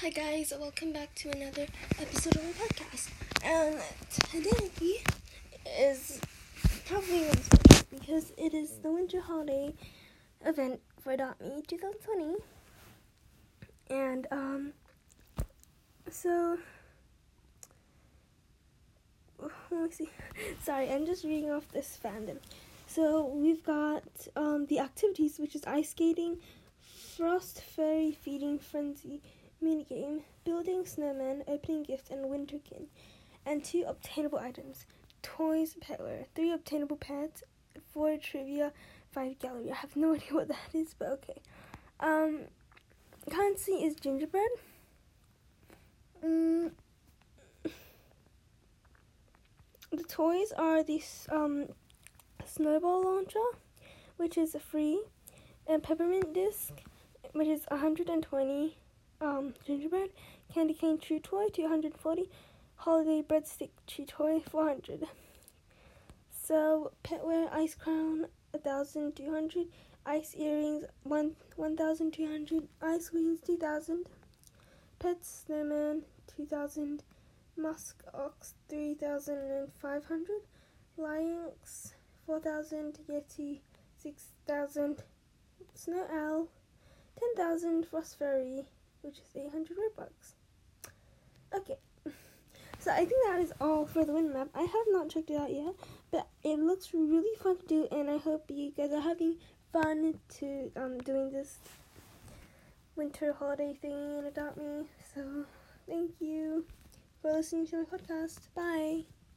Hi guys, welcome back to another episode of my podcast. And today is probably because it is the winter holiday event for Adopt Me 2020. And um so let me see. Sorry, I'm just reading off this fandom. So we've got um the activities which is ice skating, frost fairy feeding frenzy minigame, building snowman, opening gift, and winterkin, and two obtainable items toys, petware, three obtainable pets, four trivia, five gallery. I have no idea what that is, but okay. Um, currency is gingerbread. Mm. The toys are this um, snowball launcher, which is free, and peppermint disc, which is 120 um, gingerbread, candy cane chew toy 240, holiday breadstick chew toy 400. So petware ice crown 1200, ice earrings 1 1200, ice wings 2000, pet snowman 2000, musk ox 3500, lynx 4000, yeti 6000, snow owl 10,000, frost fairy which is 800 Robux. Okay, so I think that is all for the wind map. I have not checked it out yet, but it looks really fun to do, and I hope you guys are having fun to um doing this winter holiday thing and adopt me. So thank you for listening to my podcast. Bye.